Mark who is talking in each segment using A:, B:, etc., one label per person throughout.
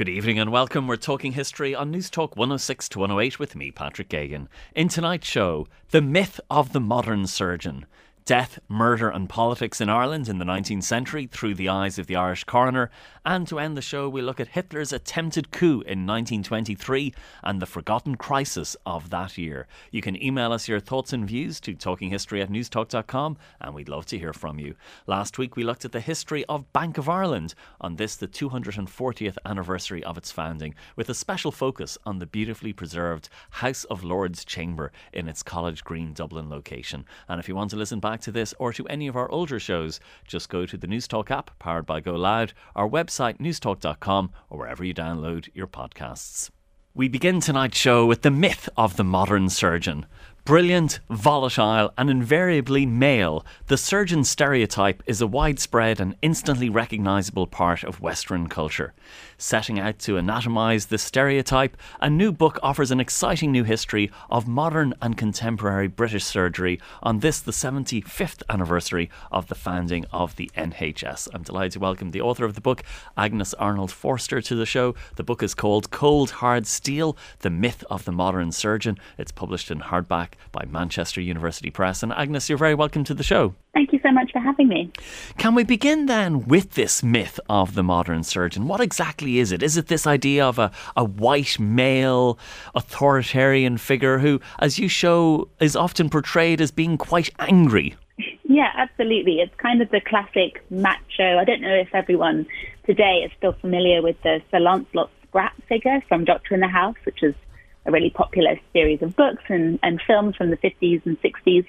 A: Good evening and welcome. We're talking history on News Talk 106 to 108 with me, Patrick Geoghegan. In tonight's show, the myth of the modern surgeon. Death, murder, and politics in Ireland in the 19th century through the eyes of the Irish coroner. And to end the show, we look at Hitler's attempted coup in 1923 and the forgotten crisis of that year. You can email us your thoughts and views to talkinghistory at newstalk.com, and we'd love to hear from you. Last week, we looked at the history of Bank of Ireland on this, the 240th anniversary of its founding, with a special focus on the beautifully preserved House of Lords chamber in its College Green, Dublin location. And if you want to listen back to this or to any of our older shows, just go to the Newstalk app powered by Go Loud, our website newstalk.com, or wherever you download your podcasts. We begin tonight's show with the myth of the modern surgeon. Brilliant, volatile, and invariably male, the surgeon stereotype is a widespread and instantly recognisable part of Western culture. Setting out to anatomise the stereotype, a new book offers an exciting new history of modern and contemporary British surgery on this, the 75th anniversary of the founding of the NHS. I'm delighted to welcome the author of the book, Agnes Arnold Forster, to the show. The book is called Cold Hard Steel The Myth of the Modern Surgeon. It's published in hardback by Manchester University Press. And Agnes, you're very welcome to the show.
B: Thank you so much for having me.
A: Can we begin then with this myth of the modern surgeon? What exactly is it? Is it this idea of a, a white male authoritarian figure who, as you show, is often portrayed as being quite angry?
B: Yeah, absolutely. It's kind of the classic macho. I don't know if everyone today is still familiar with the Sir Lancelot Spratt figure from Doctor in the House, which is a really popular series of books and, and films from the 50s and 60s.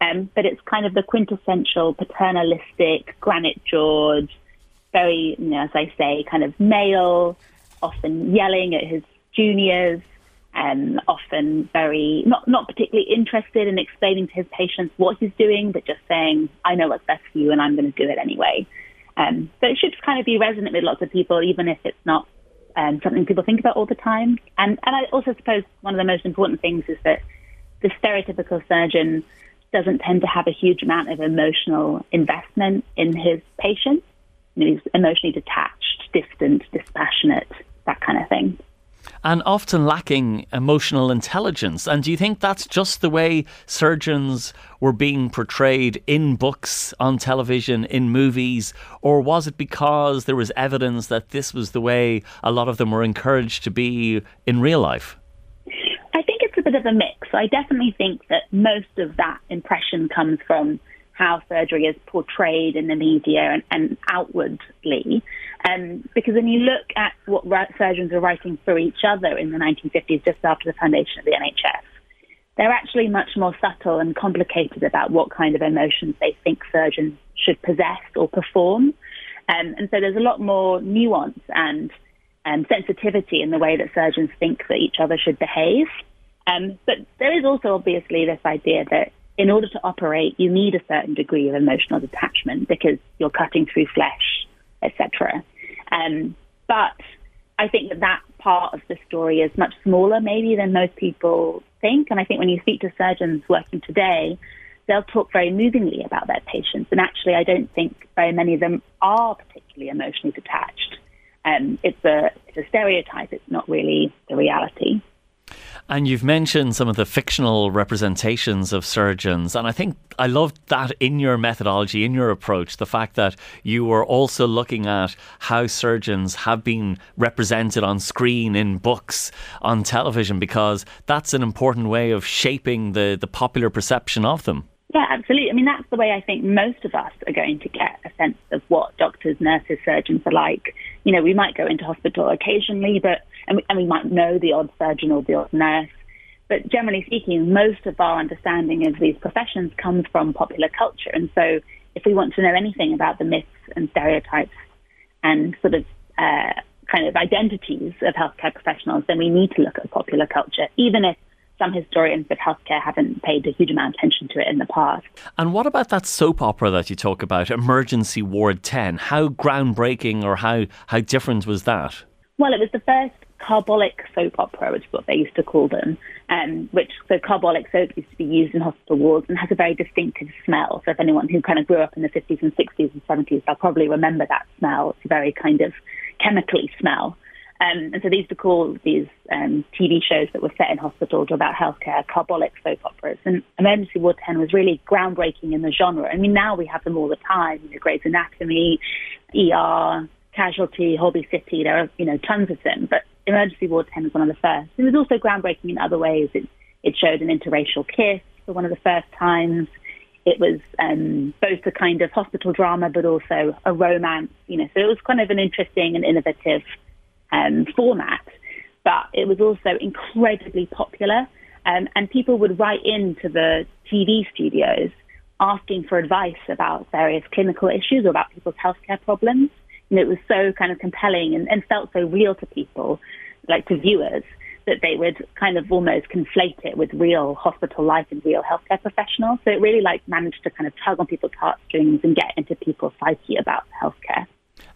B: Um, but it's kind of the quintessential paternalistic, granite jawed, very, you know, as I say, kind of male, often yelling at his juniors, um, often very not not particularly interested in explaining to his patients what he's doing, but just saying, "I know what's best for you, and I'm going to do it anyway." Um, so it should kind of be resonant with lots of people, even if it's not um, something people think about all the time. And and I also suppose one of the most important things is that the stereotypical surgeon doesn't tend to have a huge amount of emotional investment in his patients. You know, he's emotionally detached, distant, dispassionate, that kind of thing.
A: And often lacking emotional intelligence. And do you think that's just the way surgeons were being portrayed in books, on television, in movies? Or was it because there was evidence that this was the way a lot of them were encouraged to be in real life?
B: I think it's a bit of a mix. I definitely think that most of that impression comes from how surgery is portrayed in the media and, and outwardly. Um, because when you look at what surgeons were writing for each other in the 1950s, just after the foundation of the NHS, they're actually much more subtle and complicated about what kind of emotions they think surgeons should possess or perform. Um, and so there's a lot more nuance and um, sensitivity in the way that surgeons think that each other should behave. Um, but there is also obviously this idea that in order to operate, you need a certain degree of emotional detachment because you're cutting through flesh etc. Um, but I think that that part of the story is much smaller, maybe, than most people think. And I think when you speak to surgeons working today, they'll talk very movingly about their patients. And actually, I don't think very many of them are particularly emotionally detached. Um, it's, a, it's a stereotype, it's not really the reality.
A: And you've mentioned some of the fictional representations of surgeons. And I think I love that in your methodology, in your approach, the fact that you were also looking at how surgeons have been represented on screen, in books, on television, because that's an important way of shaping the, the popular perception of them.
B: Yeah, absolutely. I mean, that's the way I think most of us are going to get a sense of what doctors, nurses, surgeons are like. You know, we might go into hospital occasionally, but and we, and we might know the odd surgeon or the odd nurse, but generally speaking, most of our understanding of these professions comes from popular culture. And so, if we want to know anything about the myths and stereotypes and sort of uh, kind of identities of healthcare professionals, then we need to look at popular culture, even if some historians of healthcare haven't paid a huge amount of attention to it in the past.
A: And what about that soap opera that you talk about, Emergency Ward 10? How groundbreaking or how, how different was that?
B: Well, it was the first carbolic soap opera, which is what they used to call them, um, which so carbolic soap used to be used in hospital wards and has a very distinctive smell. So if anyone who kind of grew up in the 50s and 60s and 70s, they'll probably remember that smell. It's a very kind of chemically smell. Um, and so these were called these um, TV shows that were set in hospitals about healthcare carbolic soap operas. And Emergency Ward 10 was really groundbreaking in the genre. I mean, now we have them all the time. You know, Grey's Anatomy, ER, Casualty, Holby City. There are you know tons of them. But Emergency Ward 10 was one of the first. It was also groundbreaking in other ways. It, it showed an interracial kiss for one of the first times. It was um, both a kind of hospital drama, but also a romance. You know, so it was kind of an interesting and innovative um, format, but it was also incredibly popular. Um, and people would write into the TV studios asking for advice about various clinical issues or about people's healthcare problems. Know, it was so kind of compelling and, and felt so real to people, like to viewers, that they would kind of almost conflate it with real hospital life and real healthcare professionals. So it really like managed to kind of tug on people's heartstrings and get into people's psyche about healthcare.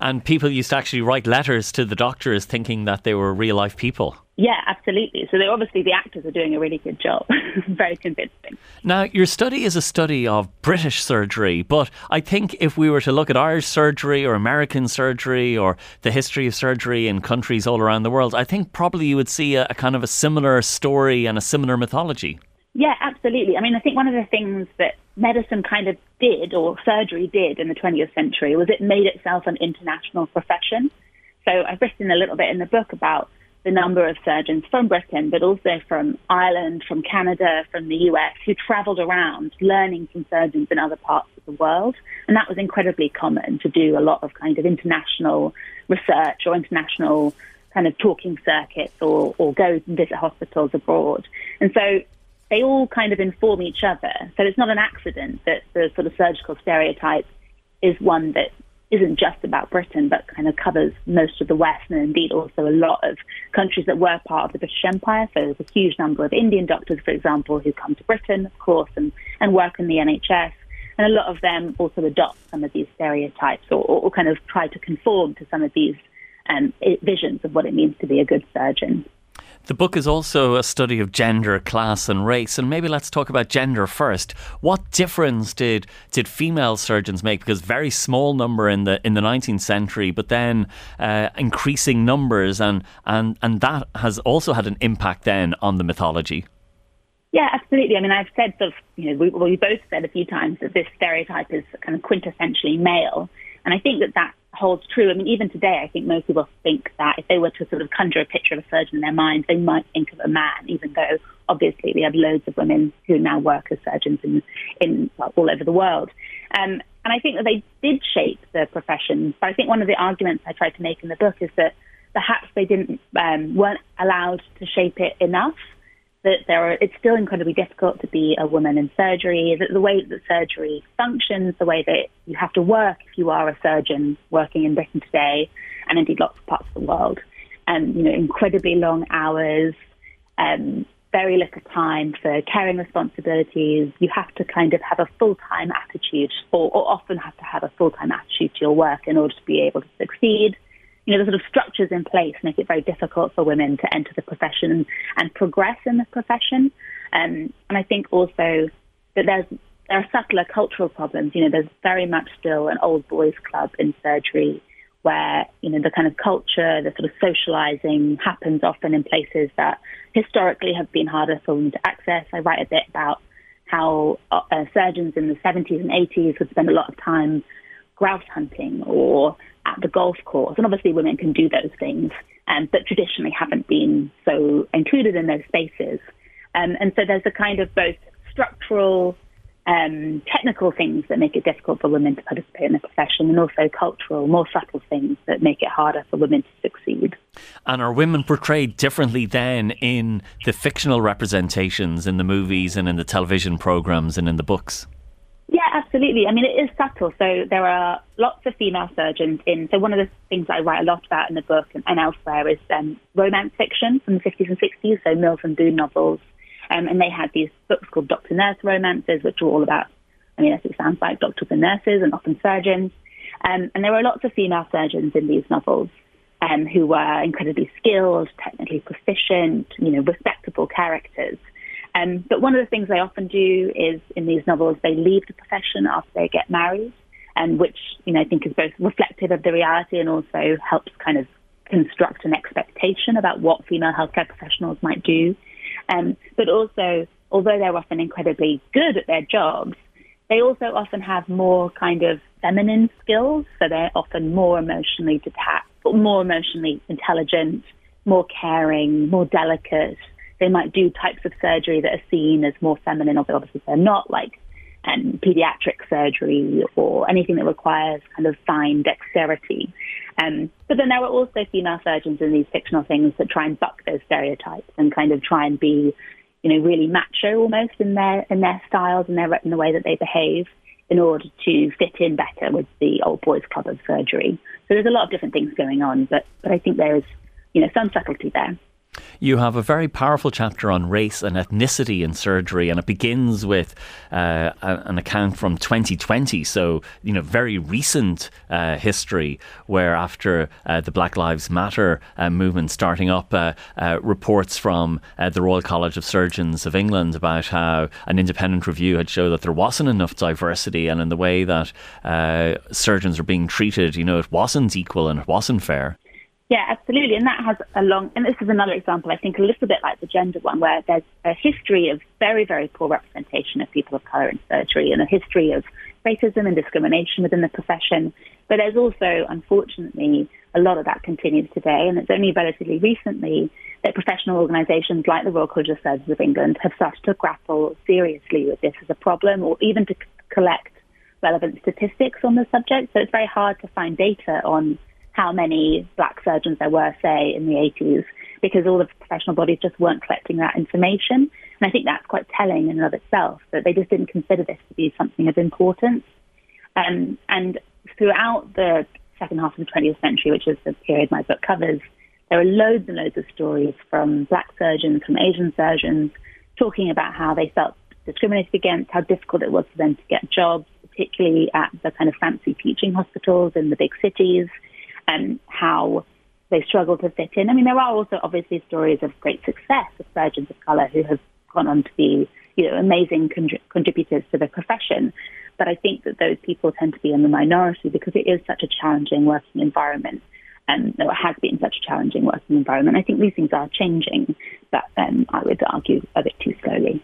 A: And people used to actually write letters to the doctors thinking that they were real life people.
B: Yeah, absolutely. So they obviously the actors are doing a really good job. Very convincing.
A: Now, your study is a study of British surgery, but I think if we were to look at Irish surgery or American surgery or the history of surgery in countries all around the world, I think probably you would see a, a kind of a similar story and a similar mythology.
B: Yeah, absolutely. I mean, I think one of the things that medicine kind of did, or surgery did in the 20th century, was it made itself an international profession. So I've written a little bit in the book about the number of surgeons from Britain, but also from Ireland, from Canada, from the US, who traveled around learning from surgeons in other parts of the world. And that was incredibly common to do a lot of kind of international research or international kind of talking circuits or, or go and visit hospitals abroad. And so they all kind of inform each other. So it's not an accident that the sort of surgical stereotype is one that isn't just about Britain, but kind of covers most of the West and indeed also a lot of countries that were part of the British Empire. So there's a huge number of Indian doctors, for example, who come to Britain, of course, and, and work in the NHS. And a lot of them also adopt some of these stereotypes or, or kind of try to conform to some of these um, visions of what it means to be a good surgeon.
A: The book is also a study of gender, class, and race. And maybe let's talk about gender first. What difference did did female surgeons make? Because very small number in the in the 19th century, but then uh, increasing numbers, and and and that has also had an impact then on the mythology.
B: Yeah, absolutely. I mean, I've said sort of, you know, we, we both said a few times that this stereotype is kind of quintessentially male, and I think that that holds true. I mean, even today, I think most people think that if they were to sort of conjure a picture of a surgeon in their mind, they might think of a man, even though obviously we have loads of women who now work as surgeons in, in well, all over the world. Um, and I think that they did shape the profession. But I think one of the arguments I tried to make in the book is that perhaps they didn't um, weren't allowed to shape it enough that there are, it's still incredibly difficult to be a woman in surgery. The, the way that surgery functions, the way that you have to work if you are a surgeon working in Britain today, and indeed lots of parts of the world, and um, you know, incredibly long hours, um, very little time for caring responsibilities. You have to kind of have a full time attitude, or, or often have to have a full time attitude to your work in order to be able to succeed you know, the sort of structures in place make it very difficult for women to enter the profession and progress in the profession. Um, and I think also that there's there are subtler cultural problems. You know, there's very much still an old boys club in surgery where, you know, the kind of culture, the sort of socializing happens often in places that historically have been harder for women to access. I write a bit about how uh, surgeons in the 70s and 80s would spend a lot of time grouse hunting or at the golf course. And obviously, women can do those things, um, but traditionally haven't been so included in those spaces. Um, and so there's a kind of both structural um, technical things that make it difficult for women to participate in the profession, and also cultural, more subtle things that make it harder for women to succeed.
A: And are women portrayed differently then in the fictional representations in the movies and in the television programs and in the books?
B: Yeah, absolutely. I mean, it is subtle. So there are lots of female surgeons in. So one of the things I write a lot about in the book and, and elsewhere is um, romance fiction from the 50s and 60s. So Mills and Boon novels, um, and they had these books called Doctor Nurse romances, which were all about, I mean, as it sounds like, doctors and nurses and often surgeons. Um, and there were lots of female surgeons in these novels um, who were incredibly skilled, technically proficient, you know, respectable characters. Um, but one of the things they often do is in these novels, they leave the profession after they get married, and which, you know, I think is both reflective of the reality and also helps kind of construct an expectation about what female healthcare professionals might do um, but also, although they're often incredibly good at their jobs, they also often have more kind of feminine skills. So they're often more emotionally detached, more emotionally intelligent, more caring, more delicate. They might do types of surgery that are seen as more feminine, although obviously they're not, like um, pediatric surgery or anything that requires kind of fine dexterity. Um, but then there are also female surgeons in these fictional things that try and buck those stereotypes and kind of try and be, you know, really macho almost in their in their styles and their in the way that they behave in order to fit in better with the old boys club of surgery. So there's a lot of different things going on, but but I think there's you know some subtlety there.
A: You have a very powerful chapter on race and ethnicity in surgery, and it begins with uh, an account from 2020, so you know very recent uh, history, where after uh, the Black Lives Matter uh, movement starting up, uh, uh, reports from the Royal College of Surgeons of England about how an independent review had shown that there wasn't enough diversity, and in the way that surgeons are being treated, you know, it wasn't equal and it wasn't fair.
B: Yeah, absolutely. And that has a long, and this is another example, I think, a little bit like the gender one, where there's a history of very, very poor representation of people of colour in surgery and a history of racism and discrimination within the profession. But there's also, unfortunately, a lot of that continues today. And it's only relatively recently that professional organisations like the Royal College of Surgeons of England have started to grapple seriously with this as a problem or even to collect relevant statistics on the subject. So it's very hard to find data on how many black surgeons there were, say, in the 80s, because all the professional bodies just weren't collecting that information. And I think that's quite telling in and of itself, that they just didn't consider this to be something of importance. Um, and throughout the second half of the 20th century, which is the period my book covers, there are loads and loads of stories from black surgeons, from Asian surgeons, talking about how they felt discriminated against, how difficult it was for them to get jobs, particularly at the kind of fancy teaching hospitals in the big cities, and how they struggle to fit in. I mean, there are also obviously stories of great success of surgeons of colour who have gone on to be, you know, amazing contributors to the profession. But I think that those people tend to be in the minority because it is such a challenging working environment. Um, it has been such a challenging working environment. I think these things are changing, but um, I would argue a bit too slowly.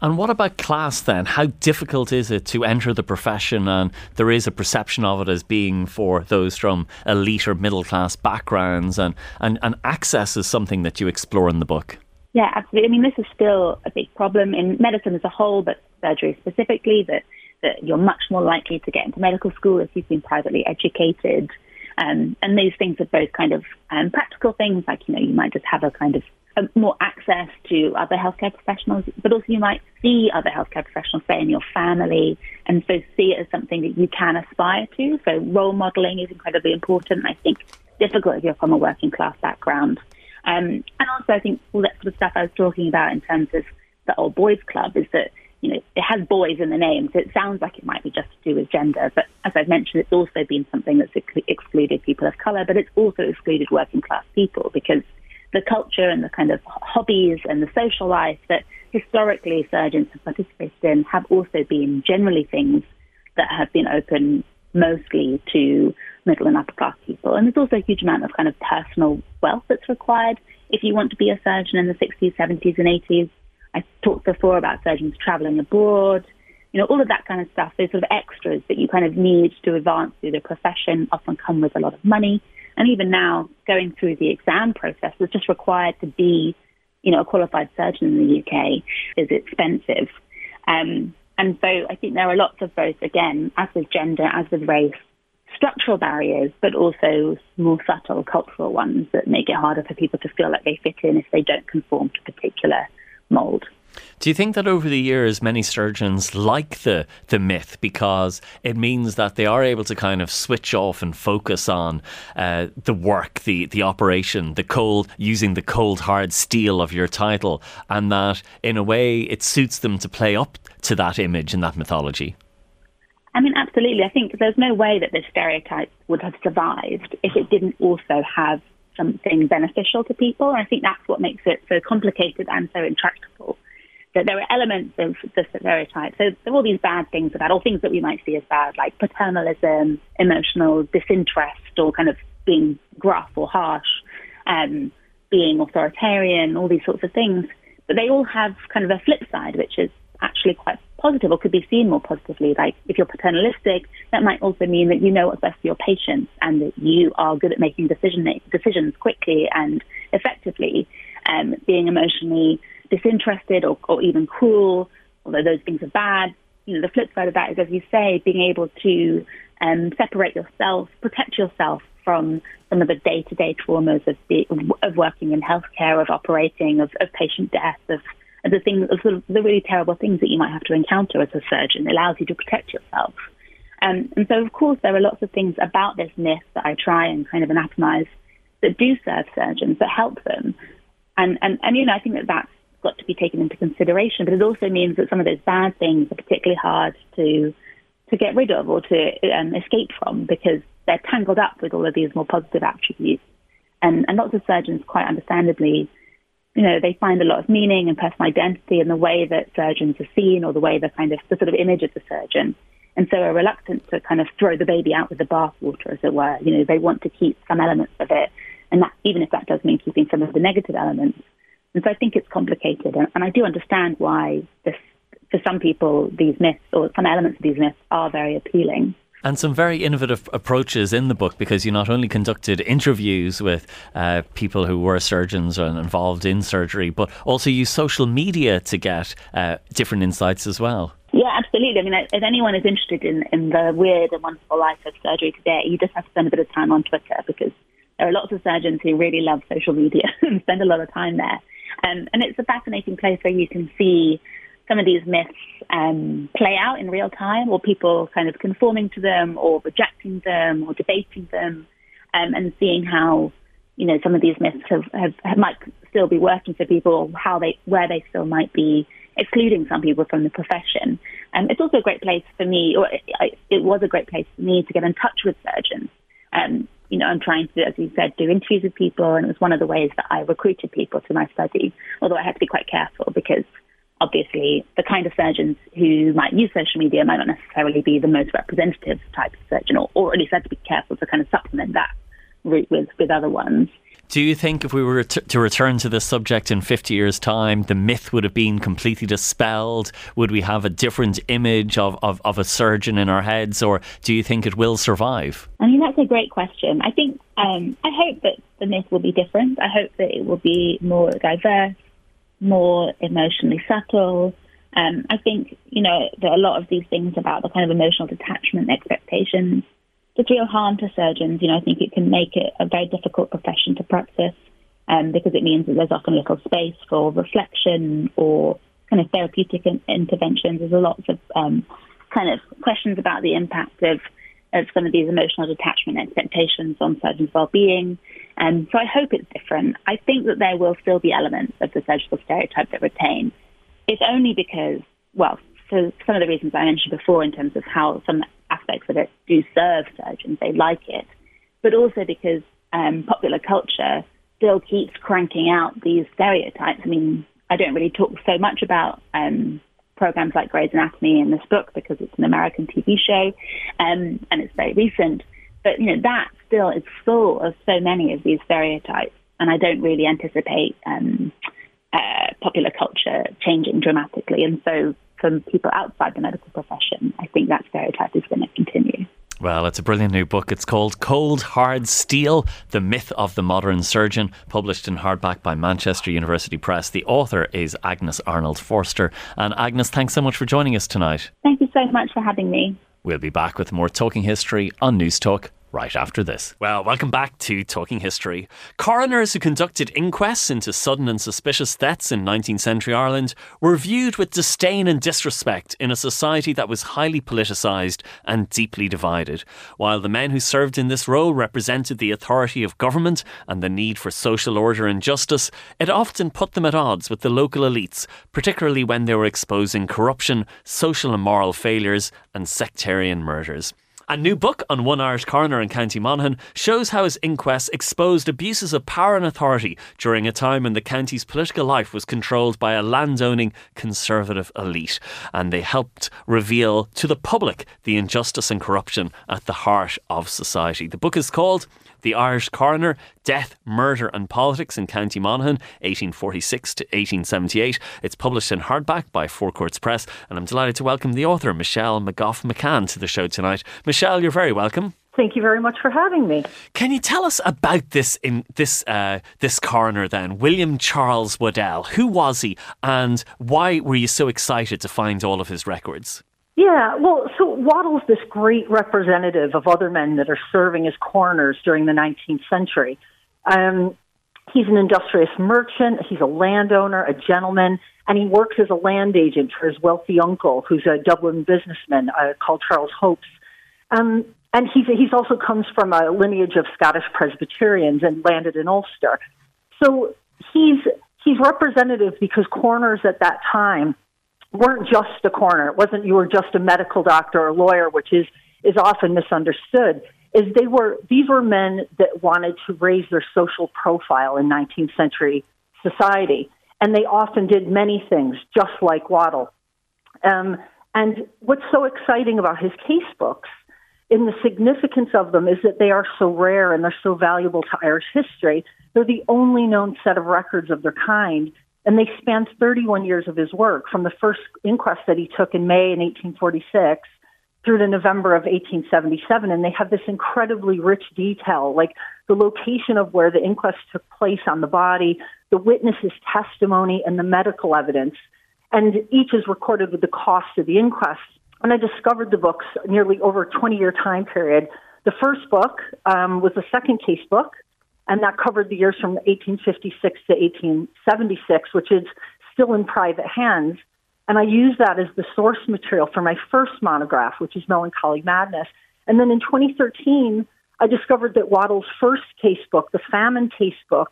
A: And what about class then? How difficult is it to enter the profession? And there is a perception of it as being for those from elite or middle class backgrounds, and, and, and access is something that you explore in the book.
B: Yeah, absolutely. I mean, this is still a big problem in medicine as a whole, but surgery specifically, that, that you're much more likely to get into medical school if you've been privately educated. Um, and these things are both kind of um, practical things, like, you know, you might just have a kind of more access to other healthcare professionals, but also you might see other healthcare professionals, say in your family, and so see it as something that you can aspire to. So role modeling is incredibly important. I think difficult if you're from a working class background. Um, and also, I think all that sort of stuff I was talking about in terms of the old boys club is that you know it has boys in the name, so it sounds like it might be just to do with gender. But as I've mentioned, it's also been something that's excluded people of color, but it's also excluded working class people because the culture and the kind of hobbies and the social life that historically surgeons have participated in have also been generally things that have been open mostly to middle and upper class people. And there's also a huge amount of kind of personal wealth that's required if you want to be a surgeon in the 60s, 70s, and 80s. I talked before about surgeons traveling abroad. You know, all of that kind of stuff, those sort of extras that you kind of need to advance through the profession often come with a lot of money. And even now, going through the exam process is just required to be, you know, a qualified surgeon in the UK is expensive. Um, and so I think there are lots of both, again, as with gender, as with race, structural barriers, but also more subtle cultural ones that make it harder for people to feel like they fit in if they don't conform to a particular mould.
A: Do you think that over the years many surgeons like the the myth because it means that they are able to kind of switch off and focus on uh, the work, the the operation, the cold using the cold hard steel of your title, and that in a way it suits them to play up to that image and that mythology?
B: I mean, absolutely. I think there's no way that this stereotype would have survived if it didn't also have something beneficial to people. And I think that's what makes it so complicated and so intractable. That there are elements of the stereotype. So there are all these bad things about, all things that we might see as bad, like paternalism, emotional disinterest, or kind of being gruff or harsh, um, being authoritarian, all these sorts of things. But they all have kind of a flip side, which is actually quite positive or could be seen more positively. Like if you're paternalistic, that might also mean that you know what's best for your patients and that you are good at making decision decisions quickly and effectively. Um, being emotionally disinterested or, or even cruel, although those things are bad. You know, the flip side of that is, as you say, being able to um, separate yourself, protect yourself from some of the day-to-day traumas of, the, of working in healthcare, of operating, of, of patient death, of the things, sort of the really terrible things that you might have to encounter as a surgeon. It allows you to protect yourself. Um, and so, of course, there are lots of things about this myth that I try and kind of anatomize that do serve surgeons, that help them. And, and, and, you know, I think that that's got to be taken into consideration, but it also means that some of those bad things are particularly hard to to get rid of or to um, escape from because they're tangled up with all of these more positive attributes. And, and lots of surgeons, quite understandably, you know, they find a lot of meaning and personal identity in the way that surgeons are seen or the way the kind of the sort of image of the surgeon. And so are reluctant to kind of throw the baby out with the bathwater, as it were. You know, they want to keep some elements of it, and that even if that does mean keeping some of the negative elements. And so I think it's complicated, and, and I do understand why this, for some people, these myths or some elements of these myths are very appealing
A: and some very innovative approaches in the book because you not only conducted interviews with uh, people who were surgeons and involved in surgery, but also used social media to get uh, different insights as well.
B: Yeah, absolutely. I mean, if anyone is interested in, in the weird and wonderful life of surgery today, you just have to spend a bit of time on Twitter because there are lots of surgeons who really love social media and spend a lot of time there. Um, and it's a fascinating place where you can see some of these myths um, play out in real time, or people kind of conforming to them, or rejecting them, or debating them, um, and seeing how you know some of these myths have, have, have, might still be working for people, or how they where they still might be excluding some people from the profession. Um, it's also a great place for me, or it, it, was a great place for me to get in touch with surgeons. Um, you know, I'm trying to, as you said, do interviews with people, and it was one of the ways that I recruited people to my study. Although I had to be quite careful because obviously the kind of surgeons who might use social media might not necessarily be the most representative type of surgeon, or, or at least I had to be careful to kind of supplement that route with, with other ones.
A: Do you think if we were to return to this subject in 50 years' time, the myth would have been completely dispelled? Would we have a different image of, of, of a surgeon in our heads, or do you think it will survive?
B: I mean, that's a great question. I think, um, I hope that the myth will be different. I hope that it will be more diverse more emotionally subtle. Um, I think, you know, there are a lot of these things about the kind of emotional detachment expectations does real harm to surgeons. You know, I think it can make it a very difficult profession to practice um, because it means that there's often little space for reflection or kind of therapeutic in- interventions. There's a lot of um, kind of questions about the impact of, of some of these emotional detachment expectations on surgeons' well-being. Um, so I hope it's different. I think that there will still be elements of the surgical stereotype that retain. It's only because, well, for some of the reasons I mentioned before in terms of how some aspects of it do serve surgeons, they like it, but also because um, popular culture still keeps cranking out these stereotypes. I mean, I don't really talk so much about um, programs like Grey's Anatomy in this book because it's an American TV show um, and it's very recent. But you know that still is full of so many of these stereotypes, and I don't really anticipate um, uh, popular culture changing dramatically. And so, for people outside the medical profession, I think that stereotype is going to continue.
A: Well, it's a brilliant new book. It's called Cold Hard Steel The Myth of the Modern Surgeon, published in hardback by Manchester University Press. The author is Agnes Arnold Forster. And Agnes, thanks so much for joining us tonight.
B: Thank you so much for having me.
A: We'll be back with more Talking History on News Talk right after this. Well, welcome back to Talking History. Coroners who conducted inquests into sudden and suspicious deaths in 19th century Ireland were viewed with disdain and disrespect in a society that was highly politicised and deeply divided. While the men who served in this role represented the authority of government and the need for social order and justice, it often put them at odds with the local elites, particularly when they were exposing corruption, social and moral failures, and sectarian murders. A new book on one Irish coroner in County Monaghan shows how his inquest exposed abuses of power and authority during a time when the county's political life was controlled by a landowning conservative elite. And they helped reveal to the public the injustice and corruption at the heart of society. The book is called the Irish Coroner, Death, Murder and Politics in County Monaghan, 1846 to 1878. It's published in hardback by Four Courts Press, and I'm delighted to welcome the author, Michelle McGoff McCann, to the show tonight. Michelle, you're very welcome.
C: Thank you very much for having me.
A: Can you tell us about this in this uh, this coroner then, William Charles Waddell? Who was he, and why were you so excited to find all of his records?
C: Yeah, well, so Waddell's this great representative of other men that are serving as coroners during the 19th century. Um, he's an industrious merchant, he's a landowner, a gentleman, and he works as a land agent for his wealthy uncle, who's a Dublin businessman uh, called Charles Hopes. Um, and he's, he's also comes from a lineage of Scottish Presbyterians and landed in Ulster. So he's, he's representative because coroners at that time weren't just a coroner. It wasn't you were just a medical doctor or lawyer, which is is often misunderstood. Is they were these were men that wanted to raise their social profile in 19th century society, and they often did many things, just like Waddell. Um, and what's so exciting about his case books, in the significance of them, is that they are so rare and they're so valuable to Irish history. They're the only known set of records of their kind and they spanned 31 years of his work from the first inquest that he took in May in 1846 through to November of 1877. And they have this incredibly rich detail, like the location of where the inquest took place on the body, the witness's testimony, and the medical evidence. And each is recorded with the cost of the inquest. When I discovered the books nearly over a 20 year time period, the first book um, was the second case book and that covered the years from 1856 to 1876, which is still in private hands. And I used that as the source material for my first monograph, which is Melancholy Madness. And then in 2013, I discovered that Waddell's first case book, the famine case book,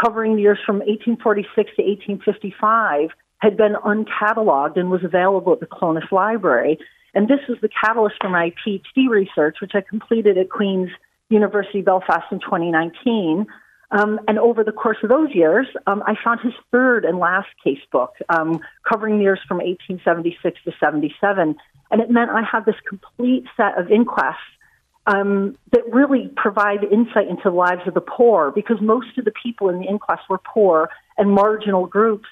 C: covering the years from 1846 to 1855, had been uncatalogued and was available at the Clones Library. And this was the catalyst for my PhD research, which I completed at Queen's University Belfast in 2019. Um, and over the course of those years, um, I found his third and last case book, um, covering years from 1876 to 77. And it meant I had this complete set of inquests um, that really provide insight into the lives of the poor, because most of the people in the inquest were poor and marginal groups.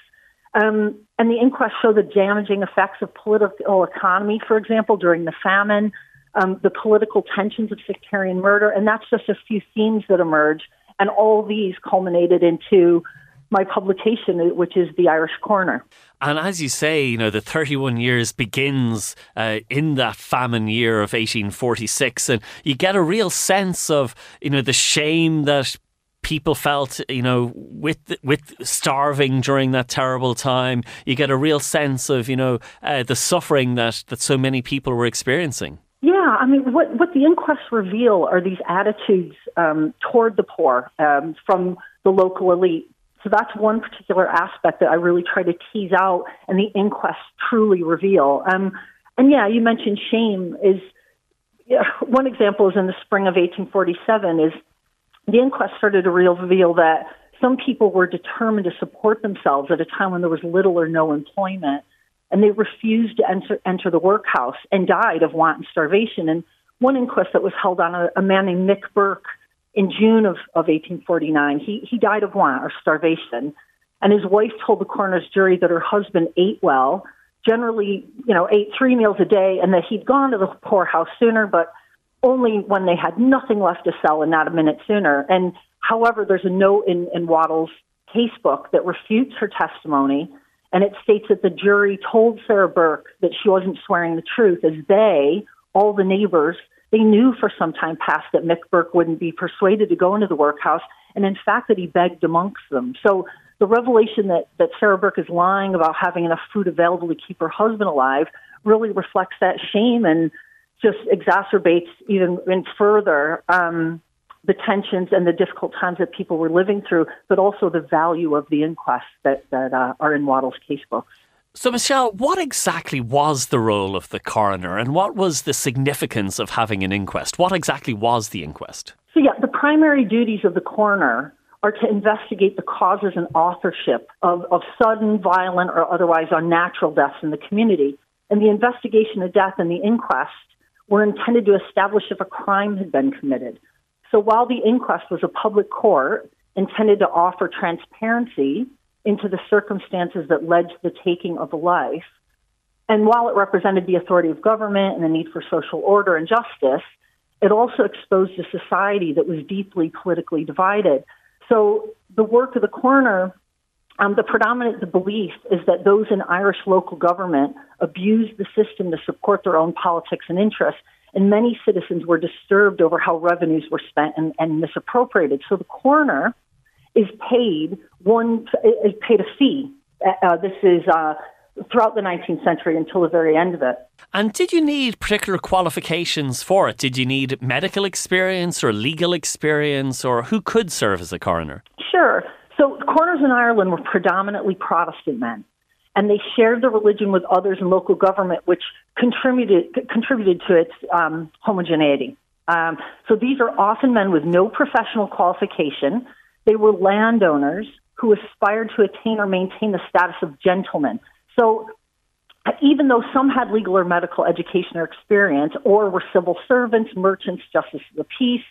C: Um, and the inquest showed the damaging effects of political economy, for example, during the famine, um, the political tensions of sectarian murder, and that's just a few themes that emerge. And all these culminated into my publication, which is The Irish Coroner.
A: And as you say, you know, the 31 years begins uh, in that famine year of 1846, and you get a real sense of, you know, the shame that people felt, you know, with with starving during that terrible time. You get a real sense of, you know, uh, the suffering that that so many people were experiencing.
C: Yeah, I mean, what what the inquests reveal are these attitudes um, toward the poor um, from the local elite. So that's one particular aspect that I really try to tease out, and the inquests truly reveal. Um, and yeah, you mentioned shame is yeah, one example is in the spring of 1847 is the inquest started to reveal that some people were determined to support themselves at a time when there was little or no employment and they refused to enter, enter the workhouse and died of want and starvation. And one inquest that was held on a, a man named Nick Burke in June of, of 1849, he, he died of want or starvation. And his wife told the coroner's jury that her husband ate well, generally, you know, ate three meals a day, and that he'd gone to the poorhouse sooner, but only when they had nothing left to sell and not a minute sooner. And however, there's a note in, in Waddell's casebook that refutes her testimony, and it states that the jury told Sarah Burke that she wasn't swearing the truth, as they, all the neighbors, they knew for some time past that Mick Burke wouldn't be persuaded to go into the workhouse, and in fact that he begged amongst them. So the revelation that, that Sarah Burke is lying about having enough food available to keep her husband alive really reflects that shame and just exacerbates even further um, the tensions and the difficult times that people were living through, but also the value of the inquests that, that uh, are in Waddell's casebook.
A: So, Michelle, what exactly was the role of the coroner and what was the significance of having an inquest? What exactly was the inquest?
C: So, yeah, the primary duties of the coroner are to investigate the causes and authorship of, of sudden, violent, or otherwise unnatural deaths in the community. And the investigation of death and the inquest were intended to establish if a crime had been committed. So while the inquest was a public court intended to offer transparency into the circumstances that led to the taking of a life, and while it represented the authority of government and the need for social order and justice, it also exposed a society that was deeply politically divided. So the work of the coroner, um, the predominant the belief is that those in Irish local government abused the system to support their own politics and interests and many citizens were disturbed over how revenues were spent and, and misappropriated. So the coroner is paid one is paid a fee. Uh, this is uh, throughout the 19th century until the very end of it.
A: And did you need particular qualifications for it? Did you need medical experience or legal experience, or who could serve as a coroner?
C: Sure. So coroners in Ireland were predominantly Protestant men and they shared the religion with others in local government, which contributed contributed to its um, homogeneity. Um, so these are often men with no professional qualification. They were landowners who aspired to attain or maintain the status of gentlemen. So even though some had legal or medical education or experience, or were civil servants, merchants, justices of the peace,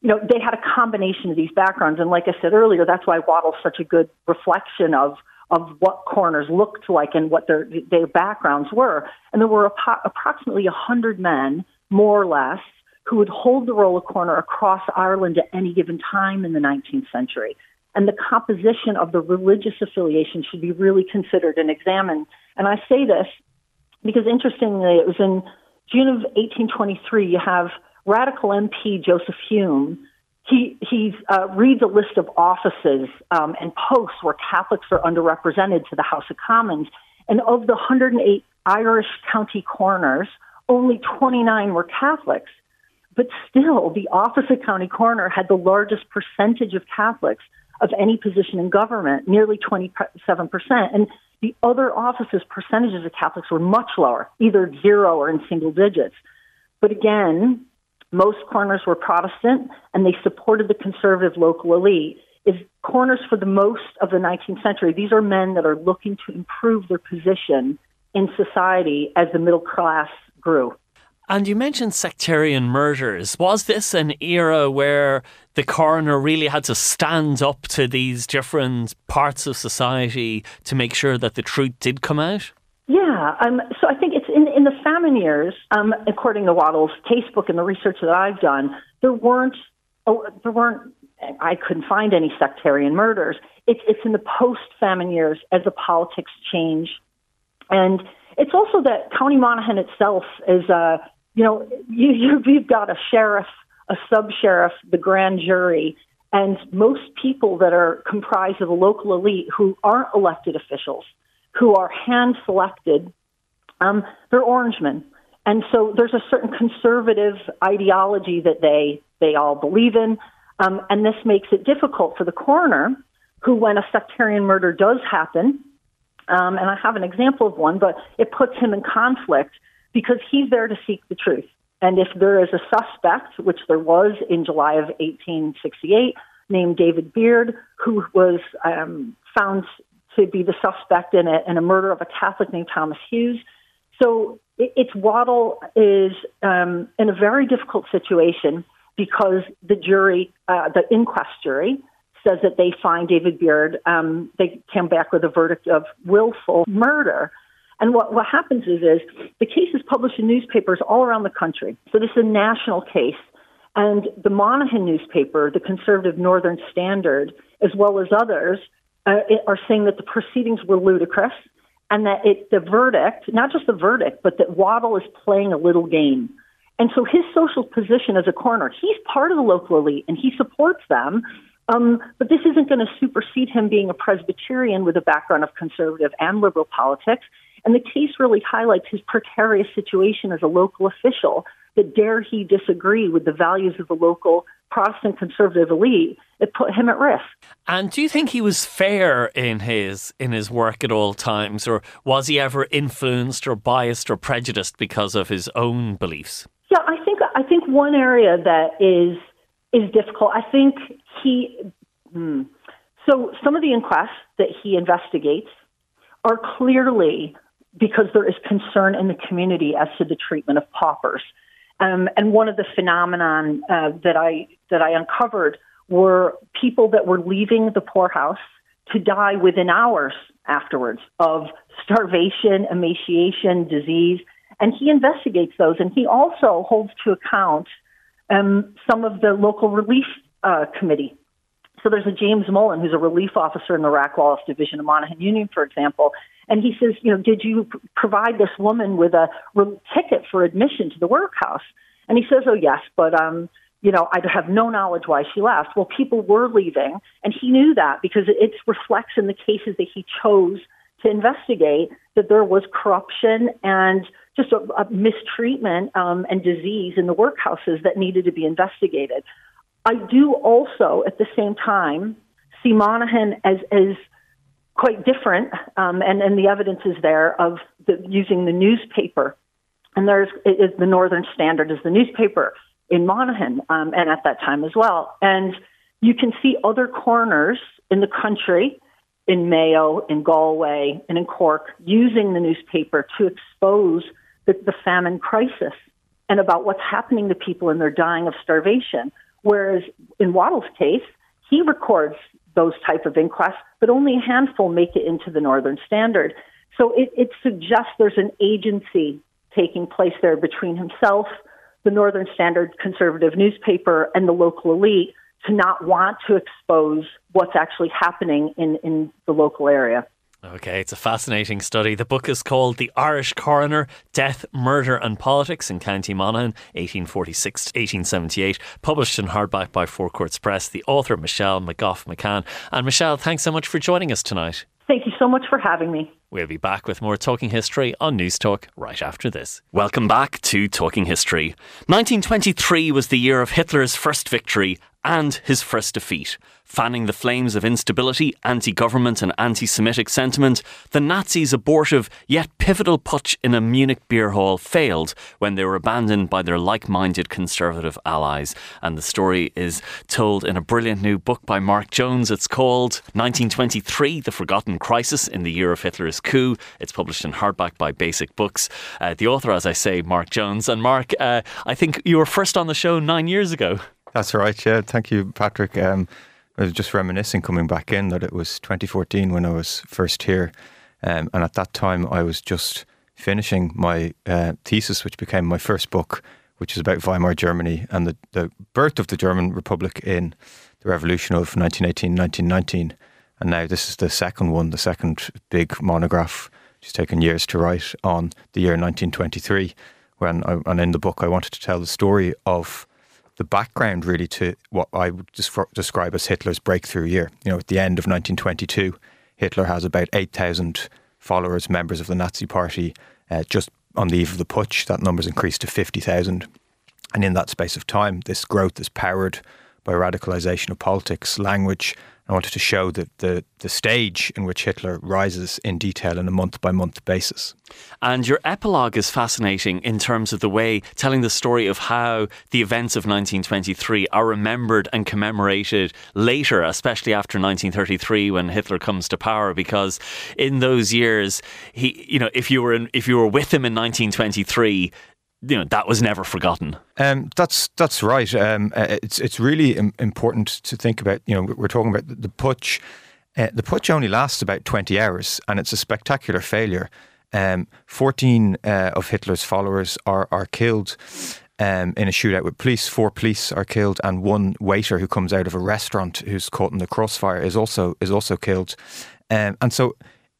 C: you know, they had a combination of these backgrounds. And like I said earlier, that's why Waddell's such a good reflection of of what coroners looked like and what their their backgrounds were. And there were ap- approximately a hundred men, more or less, who would hold the role of coroner across Ireland at any given time in the 19th century. And the composition of the religious affiliation should be really considered and examined. And I say this because, interestingly, it was in June of 1823. You have radical MP Joseph Hume he uh, reads a list of offices um, and posts where Catholics are underrepresented to the House of Commons, and of the 108 Irish county coroners, only 29 were Catholics. But still, the office of county coroner had the largest percentage of Catholics of any position in government, nearly 27%. And the other offices' percentages of Catholics were much lower, either zero or in single digits. But again, most coroners were Protestant, and they supported the conservative local elite. Is coroners for the most of the 19th century, these are men that are looking to improve their position in society as the middle class grew.
A: And you mentioned sectarian murders. Was this an era where the coroner really had to stand up to these different parts of society to make sure that the truth did come out?
C: Yeah, um, so I in, the famine years, um, according to Waddell's casebook and the research that I've done, there weren't, oh, there weren't, I couldn't find any sectarian murders. It's, it's in the post-famine years as the politics change. And it's also that County Monaghan itself is, uh, you know, you, you, you've got a sheriff, a sub-sheriff, the grand jury, and most people that are comprised of a local elite who aren't elected officials – who are hand selected, um, they're Orangemen. And so there's a certain conservative ideology that they, they all believe in. Um, and this makes it difficult for the coroner, who, when a sectarian murder does happen, um, and I have an example of one, but it puts him in conflict because he's there to seek the truth. And if there is a suspect, which there was in July of 1868, named David Beard, who was um, found to be the suspect in a, in a murder of a Catholic named Thomas Hughes. So it's Waddell is um, in a very difficult situation because the jury, uh, the inquest jury, says that they find David Beard. Um, they came back with a verdict of willful murder. And what, what happens is, is the case is published in newspapers all around the country. So this is a national case. And the Monaghan newspaper, the conservative Northern Standard, as well as others, uh, are saying that the proceedings were ludicrous and that it, the verdict, not just the verdict, but that Waddell is playing a little game. And so his social position as a coroner, he's part of the local elite and he supports them. Um, but this isn't going to supersede him being a Presbyterian with a background of conservative and liberal politics. And the case really highlights his precarious situation as a local official that dare he disagree with the values of the local Protestant conservative elite, it put him at risk.
A: And do you think he was fair in his in his work at all times, or was he ever influenced or biased or prejudiced because of his own beliefs?
C: Yeah, I think I think one area that is is difficult. I think he. Hmm, so some of the inquests that he investigates are clearly because there is concern in the community as to the treatment of paupers. Um, and one of the phenomenon uh, that I that I uncovered were people that were leaving the poorhouse to die within hours afterwards of starvation, emaciation, disease, and he investigates those. And he also holds to account um, some of the local relief uh, committee. So there's a James Mullen who's a relief officer in the Rack Division of Monaghan Union, for example, and he says, you know, did you provide this woman with a ticket for admission to the workhouse? And he says, oh, yes, but, um, you know, I have no knowledge why she left. Well, people were leaving, and he knew that because it reflects in the cases that he chose to investigate that there was corruption and just a, a mistreatment um, and disease in the workhouses that needed to be investigated. I do also, at the same time, see Monaghan as as quite different, um, and, and the evidence is there of the, using the newspaper. And there's is the Northern Standard is the newspaper in Monaghan, um, and at that time as well. And you can see other corners in the country, in Mayo, in Galway, and in Cork, using the newspaper to expose the, the famine crisis and about what's happening to people and they're dying of starvation. Whereas in Waddell's case, he records those type of inquests, but only a handful make it into the Northern Standard. So it, it suggests there's an agency taking place there between himself, the Northern Standard conservative newspaper, and the local elite to not want to expose what's actually happening in, in the local area.
A: Okay, it's a fascinating study. The book is called The Irish Coroner Death, Murder and Politics in County Monaghan, 1846 1878, published in hardback by Four Courts Press. The author, Michelle McGoff McCann. And Michelle, thanks so much for joining us tonight.
C: Thank you so much for having me.
A: We'll be back with more Talking History on Newstalk right after this. Welcome back to Talking History. 1923 was the year of Hitler's first victory and his first defeat. Fanning the flames of instability, anti government, and anti Semitic sentiment, the Nazis' abortive yet pivotal putsch in a Munich beer hall failed when they were abandoned by their like minded conservative allies. And the story is told in a brilliant new book by Mark Jones. It's called 1923 The Forgotten Crisis in the Year of Hitler's Coup. It's published in hardback by Basic Books. Uh, the author, as I say, Mark Jones. And Mark, uh, I think you were first on the show nine years ago.
D: That's right. Yeah. Thank you, Patrick. Um, I was just reminiscing coming back in that it was 2014 when I was first here. Um, and at that time, I was just finishing my uh, thesis, which became my first book, which is about Weimar Germany and the, the birth of the German Republic in the revolution of 1918 1919. And now this is the second one, the second big monograph, which has taken years to write on the year 1923. When I, and in the book, I wanted to tell the story of the background really to what I would describe as Hitler's breakthrough year. You know, at the end of 1922, Hitler has about 8,000 followers, members of the Nazi Party. Uh, just on the eve of the putsch, that number's increased to 50,000. And in that space of time, this growth is powered by radicalization of politics, language, I wanted to show the, the, the stage in which Hitler rises in detail on a month by month basis.
A: And your epilogue is fascinating in terms of the way telling the story of how the events of 1923 are remembered and commemorated later, especially after 1933 when Hitler comes to power. Because in those years, he, you know, if you were in, if you were with him in 1923, you know that was never forgotten.
D: Um, that's that's right. Um, uh, it's it's really important to think about. You know, we're talking about the, putsch. Uh, the putsch only lasts about twenty hours, and it's a spectacular failure. Um, 14 uh, of Hitler's followers are, are killed um, in a shootout with police. Four police are killed, and one waiter who comes out of a restaurant who's caught in the crossfire is also is also killed. Um, and so,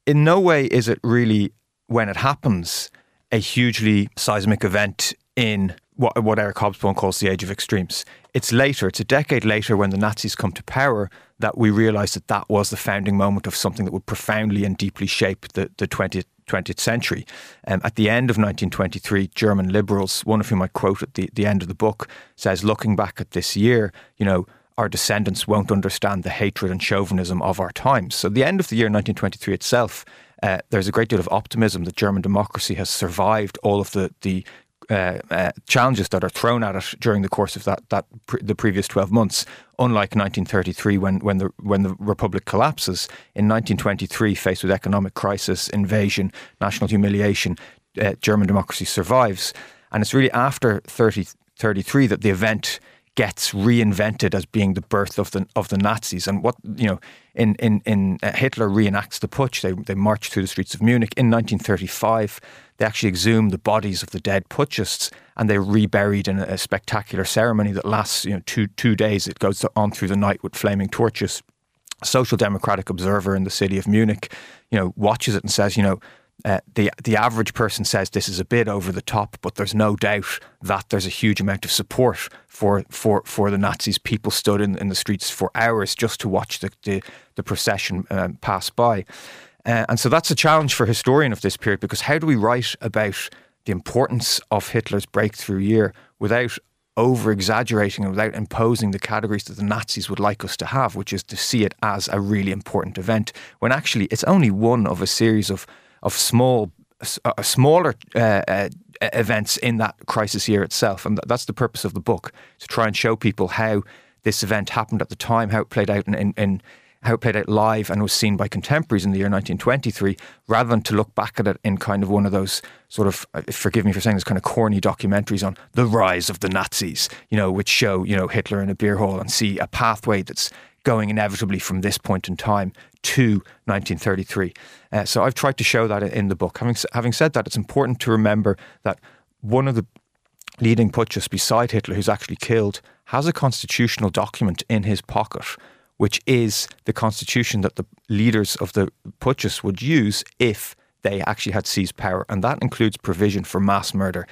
D: in no way is it really when it happens a hugely seismic event in what, what Eric Hobsbawm calls the age of extremes. It's later, it's a decade later when the Nazis come to power that we realise that that was the founding moment of something that would profoundly and deeply shape the, the 20th, 20th century. Um, at the end of 1923, German liberals, one of whom I quote at the, the end of the book, says, looking back at this year, you know, our descendants won't understand the hatred and chauvinism of our times. So, the end of the year 1923 itself, uh, there's a great deal of optimism that German democracy has survived all of the, the uh, uh, challenges that are thrown at it during the course of that that pre- the previous twelve months. Unlike 1933, when when the when the republic collapses, in 1923, faced with economic crisis, invasion, national humiliation, uh, German democracy survives, and it's really after 30, 33 that the event gets reinvented as being the birth of the of the Nazis. And what you know, in in in uh, Hitler reenacts the putsch. They they march through the streets of Munich in 1935. They actually exhume the bodies of the dead putschists and they're reburied in a, a spectacular ceremony that lasts you know two two days. It goes on through the night with flaming torches. A social democratic observer in the city of Munich, you know, watches it and says, you know, uh, the the average person says this is a bit over the top, but there's no doubt that there's a huge amount of support for for for the Nazis. People stood in, in the streets for hours just to watch the the, the procession um, pass by, uh, and so that's a challenge for a historian of this period because how do we write about the importance of Hitler's breakthrough year without over exaggerating and without imposing the categories that the Nazis would like us to have, which is to see it as a really important event, when actually it's only one of a series of of small, uh, smaller uh, uh, events in that crisis year itself. And that's the purpose of the book to try and show people how this event happened at the time, how it played out in, in, in how it played out live and was seen by contemporaries in the year 1923, rather than to look back at it in kind of one of those sort of, uh, forgive me for saying this, kind of corny documentaries on the rise of the Nazis, you know, which show, you know, Hitler in a beer hall and see a pathway that's going inevitably from this point in time to 1933. Uh, so I've tried to show that in the book. Having, having said that, it's important to remember that one of the leading putschists beside Hitler, who's actually killed, has a constitutional document in his pocket, which is the constitution that the leaders of the putschists would use if they actually had seized power. And that includes provision for mass murder,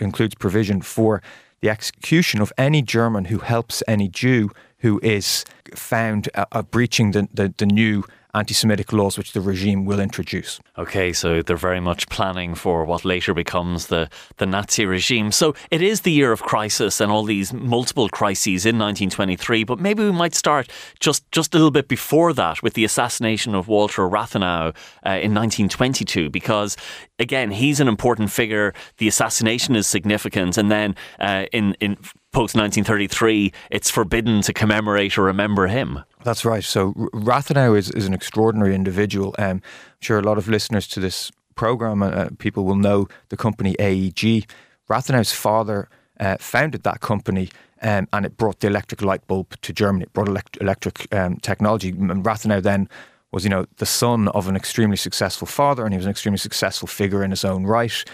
D: includes provision for the execution of any German who helps any Jew who is found uh, uh, breaching the, the, the new anti Semitic laws which the regime will introduce.
A: Okay, so they're very much planning for what later becomes the, the Nazi regime. So it is the year of crisis and all these multiple crises in 1923, but maybe we might start just, just a little bit before that with the assassination of Walter Rathenau uh, in 1922, because again, he's an important figure. The assassination is significant, and then uh, in in post 1933, it's forbidden to commemorate or remember him.
D: That's right. So Rathenau is, is an extraordinary individual. Um, I'm sure a lot of listeners to this program, uh, uh people will know the company AEG. Rathenau's father uh, founded that company. Um, and it brought the electric light bulb to Germany. It brought elect- electric um, technology. And Rathenau then was, you know, the son of an extremely successful father, and he was an extremely successful figure in his own right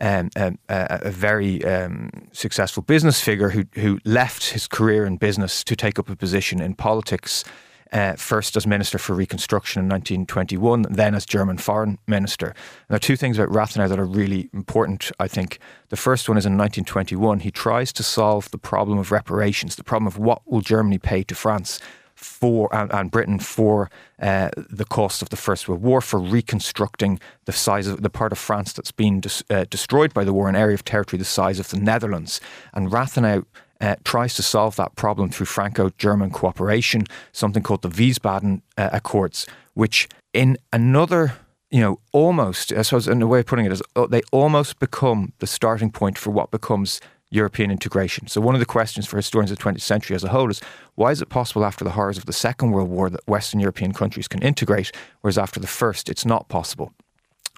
D: um, um, a, very um, successful business figure who who left his career in business to take up a position in politics. Uh, first as Minister for Reconstruction in 1921, then as German Foreign Minister. And there are two things about Rathenau that are really important, I think. The first one is in 1921, he tries to solve the problem of reparations, the problem of what will Germany pay to France for and, and Britain for uh, the cost of the First World War, for reconstructing the size of the part of France that's been uh, destroyed by the war, an area of territory the size of the Netherlands. And Rathenau uh, tries to solve that problem through Franco-German cooperation, something called the Wiesbaden uh, Accords, which in another you know, almost, I suppose, in a way of putting it, is uh, they almost become the starting point for what becomes European integration. So, one of the questions for historians of the 20th century as a whole is why is it possible after the horrors of the Second World War that Western European countries can integrate, whereas after the First, it's not possible?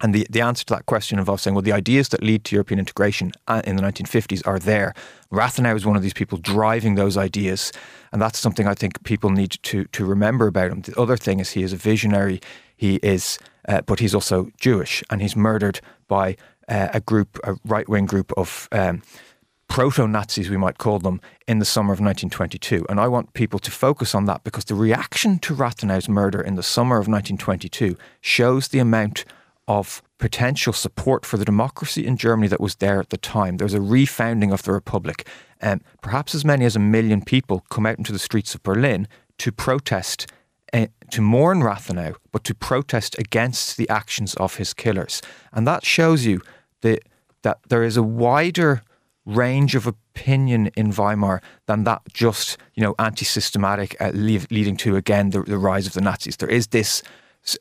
D: And the, the answer to that question involves saying, well, the ideas that lead to European integration uh, in the 1950s are there. Rathenau is one of these people driving those ideas. And that's something I think people need to, to remember about him. The other thing is he is a visionary. He is uh, but he's also Jewish, and he's murdered by uh, a group, a right wing group of um, proto Nazis, we might call them, in the summer of 1922. And I want people to focus on that because the reaction to Rathenau's murder in the summer of 1922 shows the amount of potential support for the democracy in Germany that was there at the time. There's a refounding of the republic. And um, perhaps as many as a million people come out into the streets of Berlin to protest, uh, to mourn Rathenau, but to protest against the actions of his killers. And that shows you that there is a wider range of opinion in Weimar than that just, you know, anti-systematic, uh, leading to, again, the, the rise of the Nazis. There is this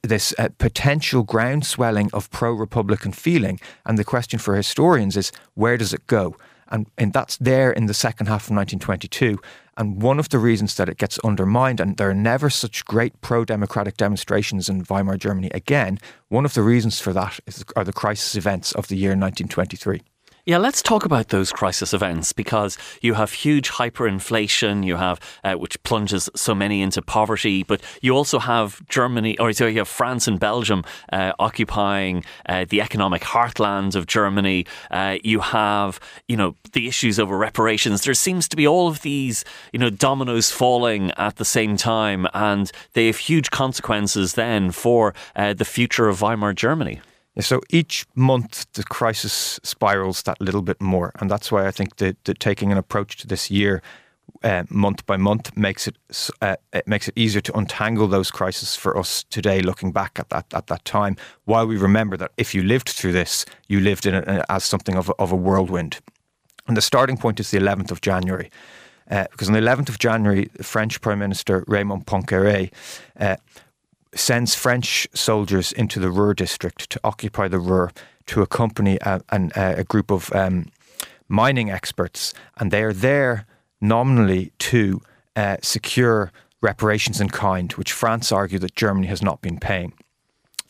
D: this uh, potential groundswelling of pro-republican feeling, and the question for historians is where does it go? And, and that's there in the second half of 1922. And one of the reasons that it gets undermined, and there are never such great pro democratic demonstrations in Weimar Germany again, one of the reasons for that is, are the crisis events of the year 1923.
A: Yeah, let's talk about those crisis events because you have huge hyperinflation, you have uh, which plunges so many into poverty, but you also have Germany, or so you have France and Belgium uh, occupying uh, the economic heartland of Germany. Uh, you have, you know, the issues over reparations. There seems to be all of these, you know, dominoes falling at the same time, and they have huge consequences then for uh, the future of Weimar Germany.
D: So each month the crisis spirals that little bit more, and that's why I think that, that taking an approach to this year, uh, month by month, makes it uh, it makes it easier to untangle those crises for us today, looking back at that at that time. While we remember that if you lived through this, you lived in it as something of a, of a whirlwind, and the starting point is the 11th of January. Uh, because on the 11th of January, the French Prime Minister Raymond Poincaré uh, sends French soldiers into the Ruhr district to occupy the Ruhr to accompany a, a, a group of um, mining experts, and they are there nominally to uh, secure reparations in kind, which France argue that Germany has not been paying.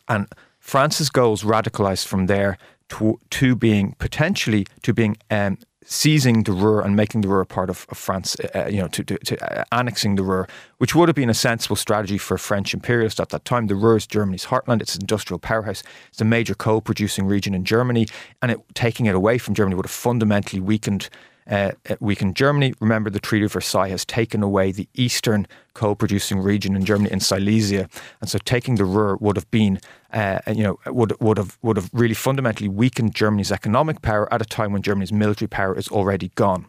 D: And France's goals radicalized from there to, to being potentially to being um, seizing the Ruhr and making the Ruhr part of, of France, uh, uh, you know, to, to, to uh, annexing the Ruhr, which would have been a sensible strategy for French imperialists at that time. The Ruhr is Germany's heartland; it's an industrial powerhouse. It's a major coal-producing region in Germany, and it, taking it away from Germany would have fundamentally weakened uh, weakened Germany. Remember, the Treaty of Versailles has taken away the eastern coal producing region in Germany, in Silesia, and so taking the Ruhr would have been, uh, you know, would would have would have really fundamentally weakened Germany's economic power at a time when Germany's military power is already gone.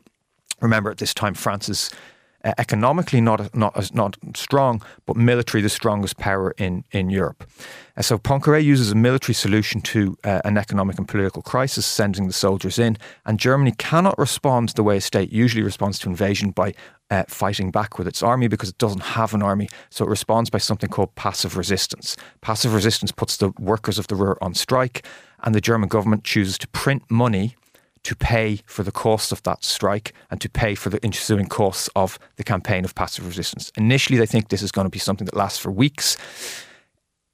D: Remember, at this time, France's economically not not not strong, but military the strongest power in in Europe. So Poincaré uses a military solution to uh, an economic and political crisis, sending the soldiers in, and Germany cannot respond the way a state usually responds to invasion by uh, fighting back with its army because it doesn't have an army. So it responds by something called passive resistance. Passive resistance puts the workers of the Ruhr on strike, and the German government chooses to print money to pay for the cost of that strike and to pay for the ensuing costs of the campaign of passive resistance. Initially, they think this is going to be something that lasts for weeks.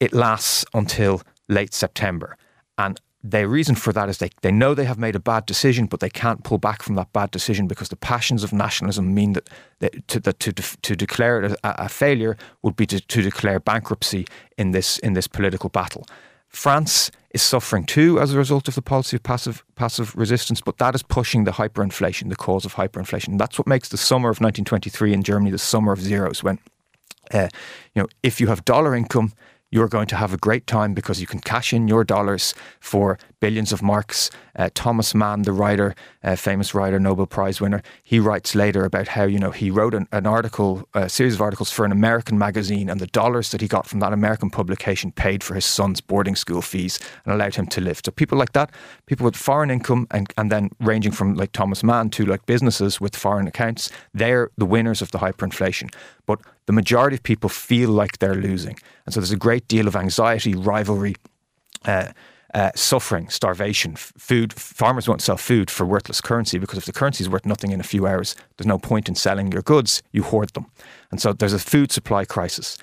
D: It lasts until late September. And the reason for that is they, they know they have made a bad decision, but they can't pull back from that bad decision because the passions of nationalism mean that, that, to, that to, to declare it a, a failure would be to, to declare bankruptcy in this, in this political battle. France is suffering too as a result of the policy of passive passive resistance, but that is pushing the hyperinflation, the cause of hyperinflation. And that's what makes the summer of 1923 in Germany the summer of zeros. When, uh, you know, if you have dollar income, you're going to have a great time because you can cash in your dollars for billions of marks. Uh, Thomas Mann, the writer, uh, famous writer, Nobel Prize winner, he writes later about how you know he wrote an, an, article, a series of articles for an American magazine, and the dollars that he got from that American publication paid for his son's boarding school fees and allowed him to live. So people like that, people with foreign income, and and then ranging from like Thomas Mann to like businesses with foreign accounts, they're the winners of the hyperinflation. But the majority of people feel like they're losing. And so there's a great deal of anxiety, rivalry, uh, uh, suffering, starvation, food. Farmers won't sell food for worthless currency because if the currency is worth nothing in a few hours, there's no point in selling your goods. You hoard them. And so there's a food supply crisis.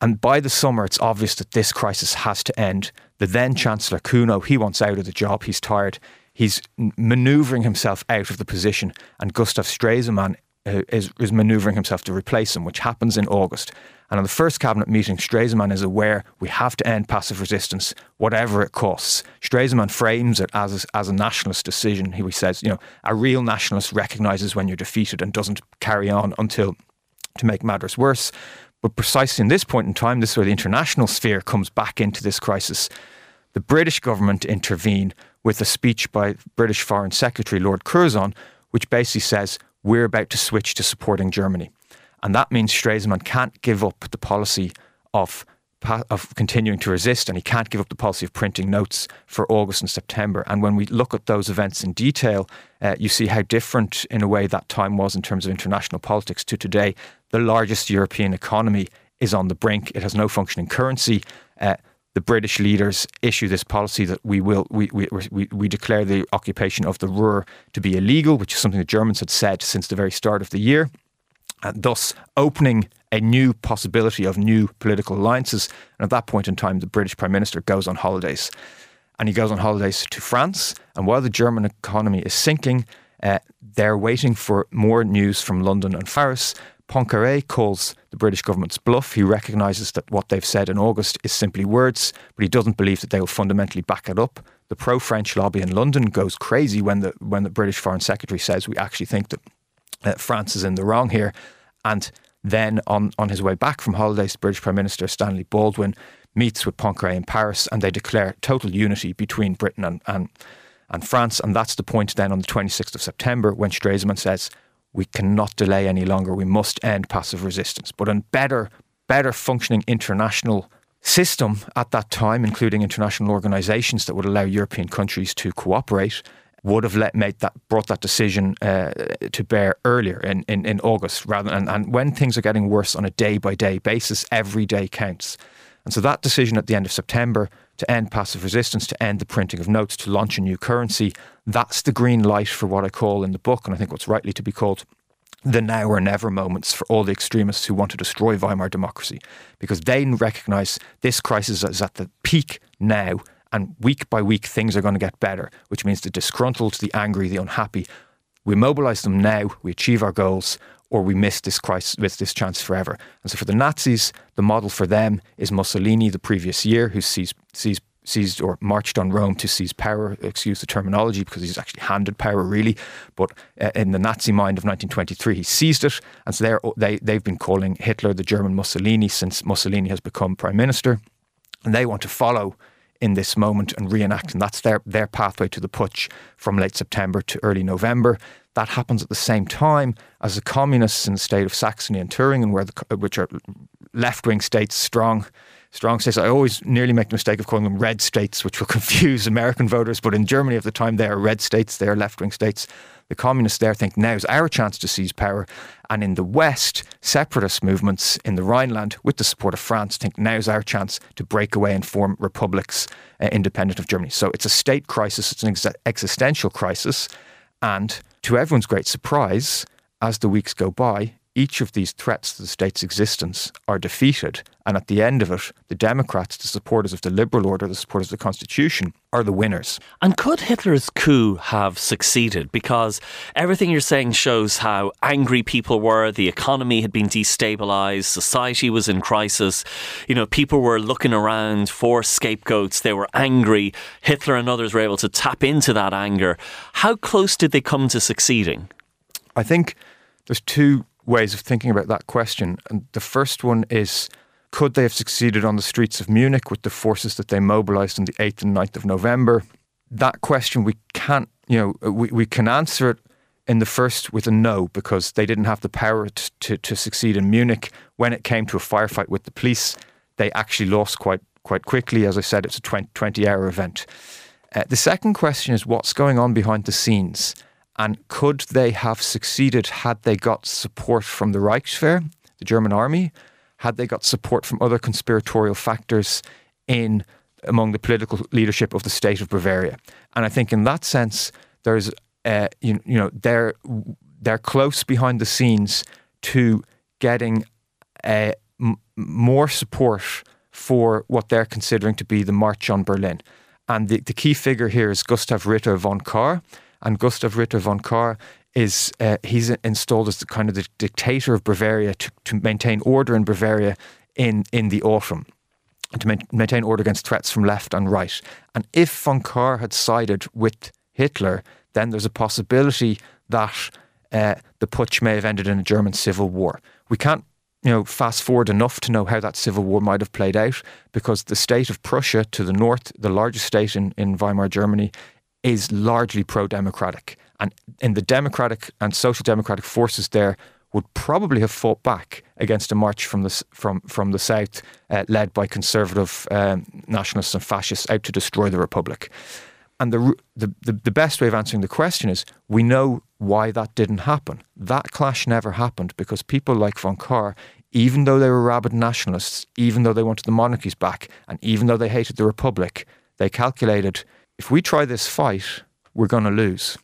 D: And by the summer, it's obvious that this crisis has to end. The then Chancellor Cuno, he wants out of the job. He's tired. He's maneuvering himself out of the position. And Gustav Stresemann Uh, is, is manoeuvring himself to replace him, which happens in August. And on the first cabinet meeting, Stresemann is aware we have to end passive resistance, whatever it costs. Stresemann frames it as a, as a nationalist decision. He says, you know, a real nationalist recognises when you're defeated and doesn't carry on until to make matters worse. But precisely in this point in time, this is where the international sphere comes back into this crisis. The British government intervene with a speech by British Foreign Secretary Lord Curzon, which basically says we're about to switch to supporting Germany. And that means Stresemann can't give up the policy of of continuing to resist, and he can't give up the policy of printing notes for August and September. And when we look at those events in detail, uh, you see how different, in a way, that time was in terms of international politics to today. The largest European economy is on the brink. It has no functioning currency. Uh, the British leaders issue this policy that we will we, we, we, we declare the occupation of the Ruhr to be illegal, which is something the Germans had said since the very start of the year and thus opening a new possibility of new political alliances. And at that point in time, the British Prime Minister goes on holidays. And he goes on holidays to France. And while the German economy is sinking, uh, they're waiting for more news from London and Paris. Poincaré calls the British government's bluff. He recognises that what they've said in August is simply words, but he doesn't believe that they will fundamentally back it up. The pro-French lobby in London goes crazy when the when the British Foreign Secretary says we actually think that uh, France is in the wrong here. And then on, on his way back from holidays, the British Prime Minister Stanley Baldwin meets with Poincaré in Paris and they declare total unity between Britain and, and, and France. And that's the point then on the 26th of September when Stresemann says, we cannot delay any longer. We must end passive resistance. But a better, better functioning international system at that time, including international organisations that would allow European countries to cooperate, would have let made that brought that decision uh, to bear earlier in, in, in August rather and, and when things are getting worse on a day by day basis, every day counts. And so that decision at the end of September to end passive resistance, to end the printing of notes, to launch a new currency, that's the green light for what I call in the book, and I think what's rightly to be called the now or never moments for all the extremists who want to destroy Weimar democracy, because they recognise this crisis is at the peak now and week by week, things are going to get better, which means the disgruntled, the angry, the unhappy, we mobilize them now, we achieve our goals, or we miss this crisis, miss this chance forever. And so for the Nazis, the model for them is Mussolini the previous year, who seized, seized, seized or marched on Rome to seize power. Excuse the terminology because he's actually handed power, really. But uh, in the Nazi mind of 1923, he seized it, and so they they've been calling Hitler the German Mussolini since Mussolini has become prime minister, and they want to follow in this moment and reenact. And that's their, their pathway to the putsch from late September to early November. That happens at the same time as the communists in the state of Saxony and Thuringen, where the, which are left wing states, strong strong states. I always nearly make the mistake of calling them red states, which will confuse American voters. But in Germany at the time, they are red states, they are left wing states. The communists there think now is our chance to seize power. And in the West, separatist movements in the Rhineland, with the support of France, think now is our chance to break away and form republics uh, independent of Germany. So it's a state crisis, it's an ex- existential crisis. And to everyone's great surprise, as the weeks go by, each of these threats to the state's existence are defeated. And at the end of it, the Democrats, the supporters of the liberal order, the supporters of the Constitution, are the winners.
A: And could Hitler's coup have succeeded? Because everything you're saying shows how angry people were, the economy had been destabilized, society was in crisis. You know, people were looking around for scapegoats, they were angry. Hitler and others were able to tap into that anger. How close did they come to succeeding?
D: I think there's two ways of thinking about that question. And the first one is could they have succeeded on the streets of Munich with the forces that they mobilized on the 8th and 9th of November? That question we can't, you know, we, we can answer it in the first with a no because they didn't have the power to, to, to succeed in Munich. When it came to a firefight with the police, they actually lost quite quite quickly. As I said, it's a 20, 20 hour event. Uh, the second question is what's going on behind the scenes. And could they have succeeded had they got support from the Reichswehr, the German army? Had they got support from other conspiratorial factors in among the political leadership of the state of Bavaria? And I think in that sense, there's uh, you, you know they're they're close behind the scenes to getting uh, more support for what they're considering to be the March on Berlin. And the, the key figure here is Gustav Ritter von Kahr, and Gustav Ritter von Kahr is uh, he's installed as the kind of the dictator of Bavaria to, to maintain order in Bavaria in in the autumn and to maintain order against threats from left and right. And if von Kahr had sided with Hitler, then there's a possibility that uh, the putsch may have ended in a German civil war. We can't you know, fast forward enough to know how that civil war might have played out because the state of Prussia to the north, the largest state in, in Weimar Germany, is largely pro democratic. And in the democratic and social democratic forces there would probably have fought back against a march from the, from, from the south uh, led by conservative um, nationalists and fascists out to destroy the republic. And the, the, the, best way of answering the question is we know why that didn't happen. That clash never happened because people like von Kahr, even though they were rabid nationalists, even though they wanted the monarchies back, and even though they hated the republic, they calculated if we try this fight, we're going to lose.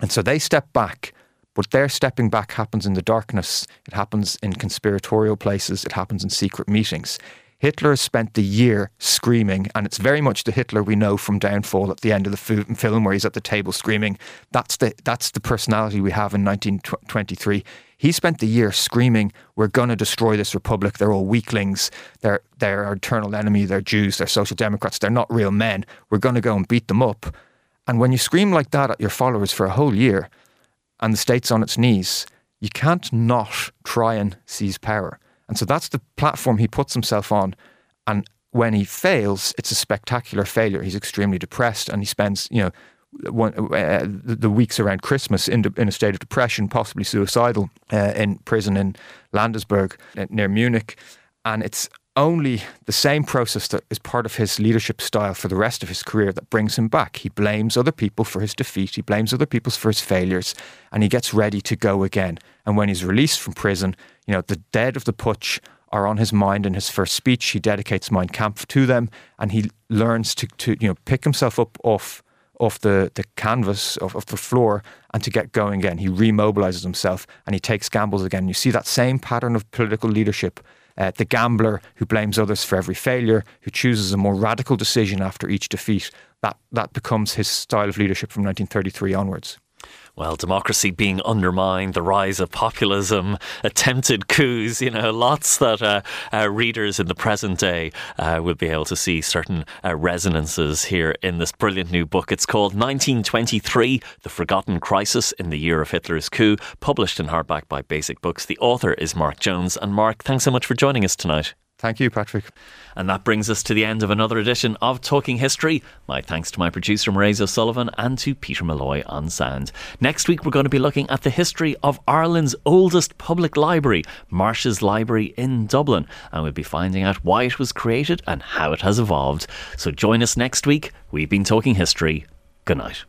D: And so they step back, but their stepping back happens in the darkness. It happens in conspiratorial places. It happens in secret meetings. Hitler spent the year screaming, and it's very much the Hitler we know from Downfall at the end of the film, where he's at the table screaming. That's the that's the personality we have in 1923. He spent the year screaming, "We're going to destroy this republic. They're all weaklings. They're they're our eternal enemy. They're Jews. They're social democrats. They're not real men. We're going to go and beat them up." And when you scream like that at your followers for a whole year, and the state's on its knees, you can't not try and seize power. And so that's the platform he puts himself on. And when he fails, it's a spectacular failure. He's extremely depressed and he spends, you know, one, uh, the weeks around Christmas in, de, in, a state of depression, possibly suicidal, uh, in prison in Landsberg uh, near Munich. And it's only the same process that is part of his leadership style for the rest of his career that brings him back. He blames other people for his defeat, he blames other people for his failures, and he gets ready to go again. And when he's released from prison, you know, the dead of the putsch are on his mind in his first speech. He dedicates Mein Kampf to them and he learns to, to you know, pick himself up off off the, the canvas of, of the floor and to get going again. He remobilizes himself and he takes gambles again. You see that same pattern of political leadership. Uh, the gambler who blames others for every failure, who chooses a more radical decision after each defeat, that, that becomes his style of leadership from 1933 onwards
A: well, democracy being undermined, the rise of populism, attempted coups, you know, lots that uh, uh, readers in the present day uh, will be able to see certain uh, resonances here in this brilliant new book. It's called 1923 The Forgotten Crisis in the Year of Hitler's Coup, published in hardback by Basic Books. The author is Mark Jones. And Mark, thanks so much for joining us tonight.
D: Thank you, Patrick.
A: And that brings us to the end of another edition of Talking History. My thanks to my producer, Mairead O'Sullivan, and to Peter Malloy on sound. Next week, we're going to be looking at the history of Ireland's oldest public library, Marsh's Library in Dublin, and we'll be finding out why it was created and how it has evolved. So join us next week. We've been talking history. Good night.